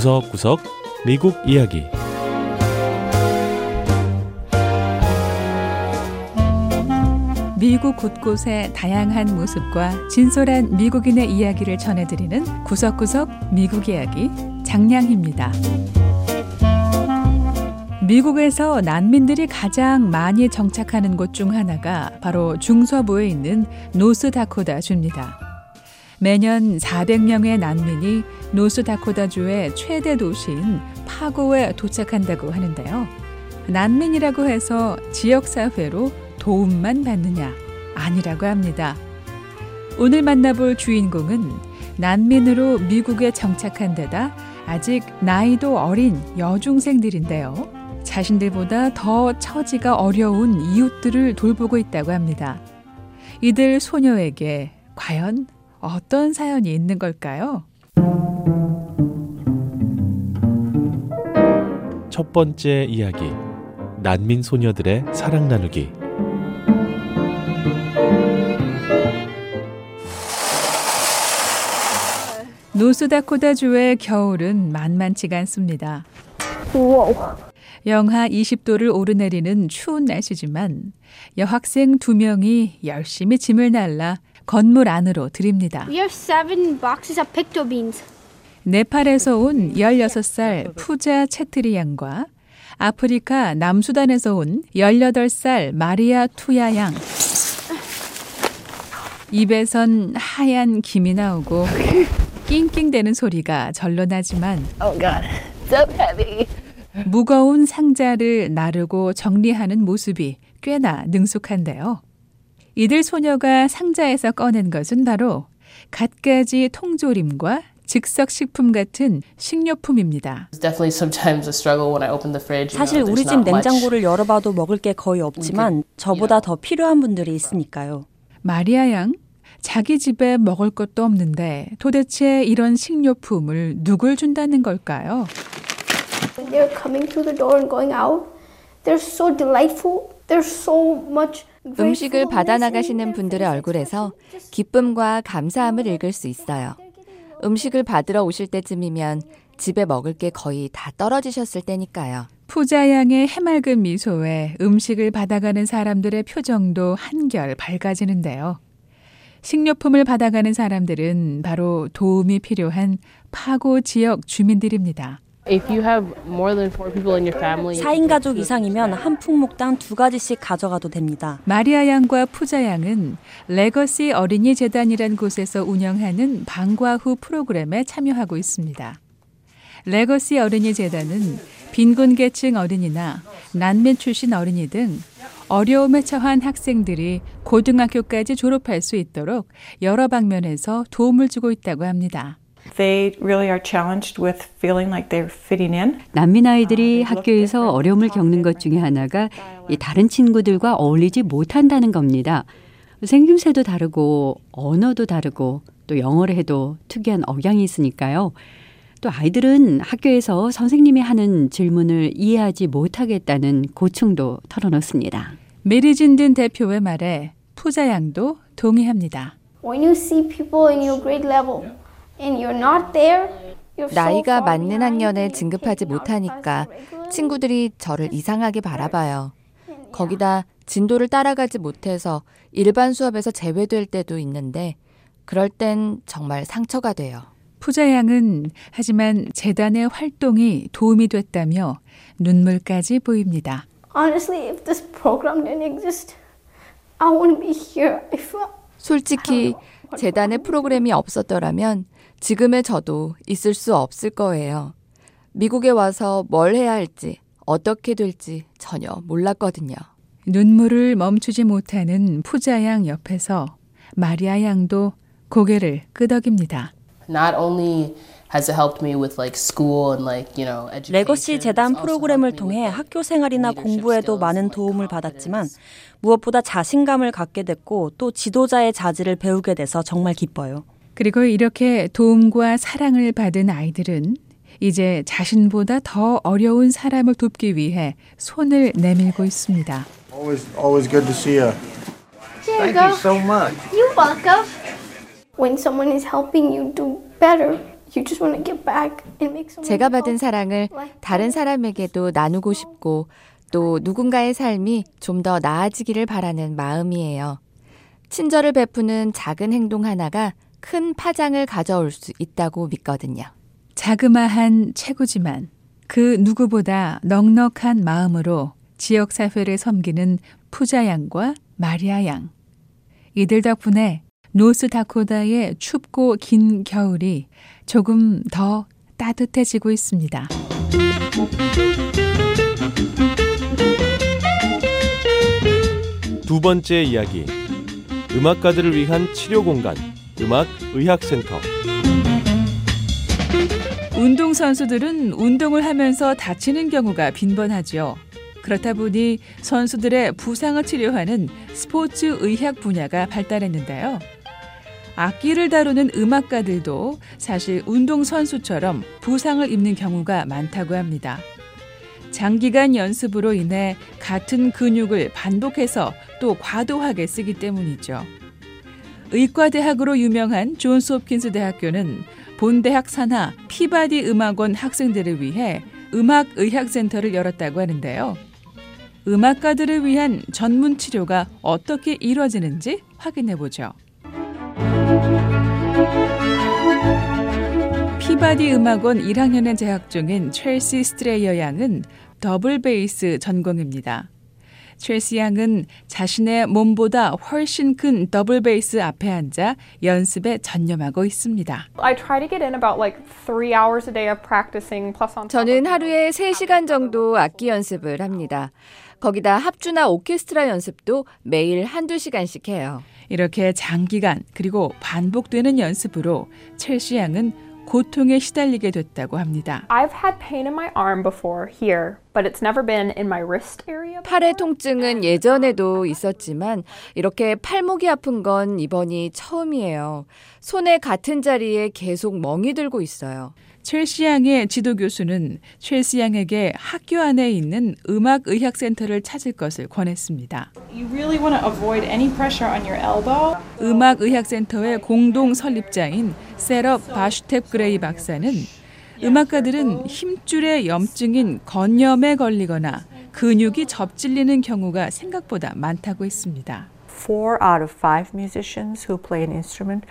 구석구석 미국 이야기 미국 곳곳의 다양한 모습과 진솔한 미국인의 이야기를 전해드리는 구석구석 미국 이야기 장량입니다. 미국에서 난민들이 가장 많이 정착하는 곳 중 하나가 바로 중서부에 있는 노스다코다 주입니다. 매년 400명의 난민이 노스다코다주의 최대 도시인 파고에 도착한다고 하는데요. 난민이라고 해서 지역사회로 도움만 받느냐? 아니라고 합니다. 오늘 만나볼 주인공은 난민으로 미국에 정착한 데다 아직 나이도 어린 여중생들인데요. 자신들보다 더 처지가 어려운 이웃들을 돌보고 있다고 합니다. 이들 소녀에게 과연 어떤 사연이 있는 걸까요? 첫 번째 이야기 난민 소녀들의 사랑 나누기 노스다코다주의 겨울은 만만치가 않습니다. 영하 20도를 오르내리는 추운 날씨지만 여학생 두 명이 열심히 짐을 날라 건물 안으로 들입니다. We have seven boxes of picto beans. 네팔에서 온 16살 푸자 체트리 양과 아프리카 남수단에서 온 18살 마리아 투야 양. 입에선 하얀 김이 나오고 낑낑대는 소리가 절로 나지만 Oh God, so heavy. 무거운 상자를 나르고 정리하는 모습이 꽤나 능숙한데요. 이들 소녀가 상자에서 꺼낸 것은 바로 갖가지 통조림과 즉석식품 같은 식료품입니다. definitely sometimes a struggle when I open the fridge. you 사실 우리 집. 냉장고를 열어봐도 먹을 게 거의 없지만 저보다 더 필요한 분들이 있으니까요. 마리아 양, 자기 집에 먹을 것도 없는데 도대체 이런 식료품을 누굴 준다는 걸까요? They're coming through the door and going out. They're so delightful. There's so much. 음식을 받아 나가시는 분들의. 얼굴에서 기쁨과 감사함을 읽을 수 있어요. 음식을 받으러 오실 때쯤이면 집에 먹을 게 거의 다 떨어지셨을 때니까요. 푸자 양의 해맑은 미소에 음식을 받아가는 사람들의 표정도 한결 밝아지는데요. 식료품을 받아가는 사람들은 바로 도움이 필요한 파고 지역 주민들입니다. If you have more than four people in your family, 4인 가족 이상이면 한 품목당 두 가지씩 가져가도 됩니다. 마리아 양과 푸자 양은 레거시 어린이 재단이란 곳에서 운영하는 방과 후 프로그램에 참여하고 있습니다. 레거시 어린이 재단은 빈곤 계층 어린이나 난민 출신 어린이 등 어려움에 처한 학생들이 고등학교까지 졸업할 수 있도록 여러 방면에서 도움을 주고 있다고 합니다. They really are challenged with feeling like they're fitting in. 난민 아이들이 학교에서 어려움을 겪는 것 중에 하나가 이 다른 친구들과 어울리지 못한다는 겁니다. 생김새도 다르고 언어도 다르고 또 영어를 해도 특이한 억양이 있으니까요. 또 아이들은 학교에서 선생님이 하는 질문을 이해하지 못하겠다는 고충도 털어놓습니다. 메리진든 대표의 말에 푸자 양도 동의합니다. When you see people in your grade level and you're not there, you're so 나이가 맞는 학년에 진급하지 못하니까. 친구들이 저를 이상하게 바라봐요. 거기다 진도를 따라가지 못해서 일반 수업에서 제외될 때도 있는데 그럴 땐 정말 상처가 돼요. 푸자 양은 하지만 재단의 활동이 도움이 됐다며 눈물까지 보입니다. Honestly, if this program didn't exist, I wouldn't be here. If I, 솔직히 재단의 프로그램이 없었더라면 지금의 저도 있을 수 없을 거예요. 미국에 와서 뭘 해야 할지, 어떻게 될지 전혀 몰랐거든요. 눈물을 멈추지 못하는 푸자 양 옆에서 마리아 양도 고개를 끄덕입니다. not only has it helped me with like school and like you know education. 레거시 재단 프로그램을 통해 학교 생활이나 공부에도 많은 도움을 받았지만. 무엇보다 자신감을 갖게 됐고 또 지도자의 자질을 배우게 돼서 정말 기뻐요. 그리고 이렇게 도움과 사랑을 받은 아이들은 이제 자신보다 더 어려운 사람을 돕기 위해 손을 내밀고 있습니다. Always, always good to see you. Here you Thank you so much. You're welcome. When someone is helping you do better, you just want to give back and make someone 제가 받은 사랑을 다른 사람에게도 나누고 싶고 또 누군가의 삶이 좀 더 나아지기를 바라는 마음이에요. 친절을 베푸는 작은 행동 하나가 큰 파장을 가져올 수 있다고 믿거든요. 자그마한 체구지만 그 누구보다 넉넉한 마음으로 지역 사회를 섬기는 푸자 양과 마리아 양. 이들 덕분에 노스다코다의 춥고 긴 겨울이 조금 더 따뜻해지고 있습니다. 두 번째 이야기. 음악가들을 위한 치료 공간. 음악 의학센터. 운동 선수들은 운동을 하면서 다치는 경우가 빈번하죠. 그렇다 보니 선수들의 부상을 치료하는 스포츠 의학 분야가 발달했는데요. 악기를 다루는 음악가들도 사실 운동선수처럼 부상을 입는 경우가 많다고 합니다. 장기간 연습으로 인해 같은 근육을 반복해서 또 과도하게 쓰기 때문이죠. 의과대학으로 유명한 존스 홉킨스 대학교는 본대학 산하 피바디 음악원 학생들을 위해 음악 의학센터를 열었다고 하는데요. 음악가들을 위한 전문 치료가 어떻게 이루어지는지 확인해 보죠. 피바디 음악원 1학년에 재학 중인 첼시 스트레이어 양은 더블 베이스 전공입니다. 첼시 양은 자신의 몸보다 훨씬 큰 더블 베이스 앞에 앉아 연습에 전념하고 있습니다. I try to get in about like three hours a day of practicing plus on top 저는 하루에 3시간 정도 악기 연습을 합니다. 거기다 합주나 오케스트라 연습도 매일 한두 시간씩 해요. 이렇게 장기간 그리고 반복되는 연습으로 첼시 양은 고통에 시달리게 됐다고 합니다. I've had pain in my arm before here, but it's never been in my wrist area. 팔의 통증은 예전에도 있었지만 이렇게 팔목이 아픈 건 이번이 처음이에요. 손에 같은 자리에 계속 멍이 들고 있어요. 첼시 양의 지도 교수는 첼시 양에게 학교 안에 있는 음악 의학 센터를 찾을 것을 권했습니다. You really want to avoid any pressure on your elbow. 음악 의학 센터의 공동 설립자인 세랍 바슈텝 그레이 박사는 음악가들은 힘줄의 염증인 건염에 걸리거나 근육이 접질리는 경우가 생각보다 많다고 했습니다. Four out of five musicians who play an instrument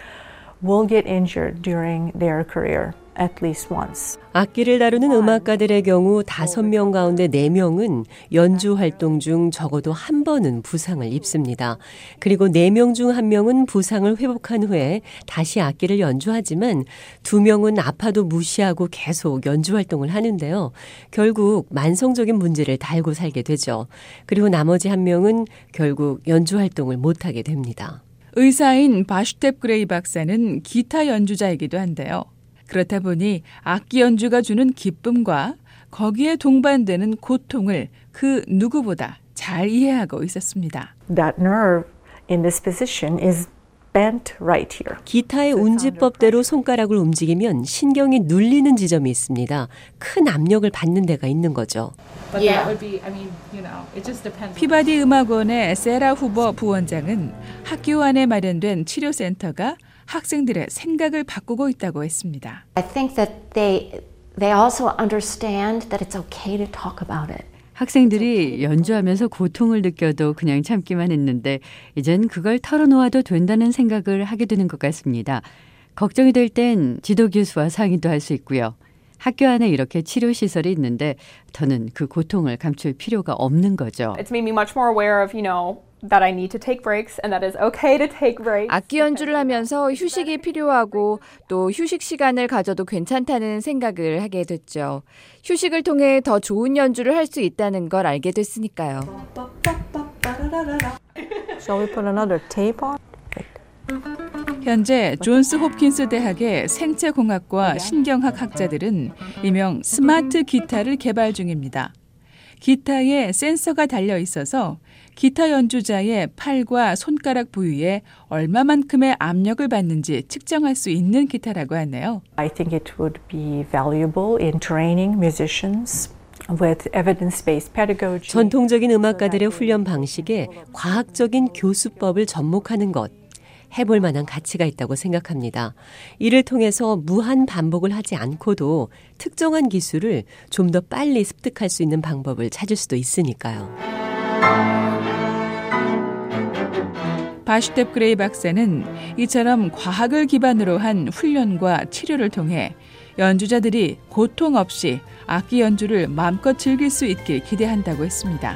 will get injured during their career at least once. 악기를 다루는 음악가들의 경우 다섯 명 가운데 네 명은 연주 활동 중 적어도 한 번은 부상을 입습니다. 그리고 네 명 중 한 명은 부상을 회복한 후에 다시 악기를 연주하지만 두 명은 아파도 무시하고 계속 연주 활동을 하는데요. 결국 만성적인 문제를 달고 살게 되죠. 그리고 나머지 한 명은 결국 연주 활동을 못하게 됩니다. 의사인 바슈텝 그레이 박사는 기타 연주자이기도 한데요. 그렇다 보니 악기 연주가 주는 기쁨과 거기에 동반되는 고통을 그 누구보다 잘 이해하고 있었습니다. That nerve in this position is bent right here. 기타의 운지법대로 손가락을 움직이면 신경이 눌리는 지점이 있습니다. 큰 압력을 받는 데가 있는 거죠. 피바디 음악원의 세라 후버 부원장은 학교 안에 마련된 치료센터가 학생들의 생각을 바꾸고 있다고 했습니다. I think that they they also understand that it's okay to talk about it. 학생들이 연주하면서 고통을 느껴도 그냥 참기만 했는데 이젠 그걸 털어놓아도 된다는 생각을 하게 되는 것 같습니다. 걱정이 될 땐 지도 교수와 상의도 할 수 있고요. 학교 안에 이렇게 치료 시설이 있는데 더는 그 고통을 감출 필요가 없는 거죠. It's made me much more aware of, you know, that I need to take breaks and that it's okay to take breaks. 악기 연주를 하면서 휴식이 필요하고 또 휴식 시간을 가져도 괜찮다는 생각을 하게 됐죠. 휴식을 통해 더 좋은 연주를 할 수 있다는 걸 알게 됐으니까요. Shall we put another tape on? 현재 존스 홉킨스 대학의 생체공학과 신경학 학자들은 일명 스마트 기타를 개발 중입니다. 기타에 센서가 달려 있어서 기타 연주자의 팔과 손가락 부위에 얼마만큼의 압력을 받는지 측정할 수 있는 기타라고 하네요. I think it would be valuable in training musicians with evidence-based pedagogy. 전통적인 음악가들의 훈련 방식에 과학적인 교수법을 접목하는 것. 해볼 만한 가치가 있다고 생각합니다. 이를 통해서 무한 반복을 하지 않고도 특정한 기술을 좀 더 빨리 습득할 수 있는 방법을 찾을 수도 있으니까요. 바슈텝 그레이 박사는 이처럼 과학을 기반으로 한 훈련과 치료를 통해 연주자들이 고통 없이 악기 연주를 마음껏 즐길 수 있길 기대한다고 했습니다.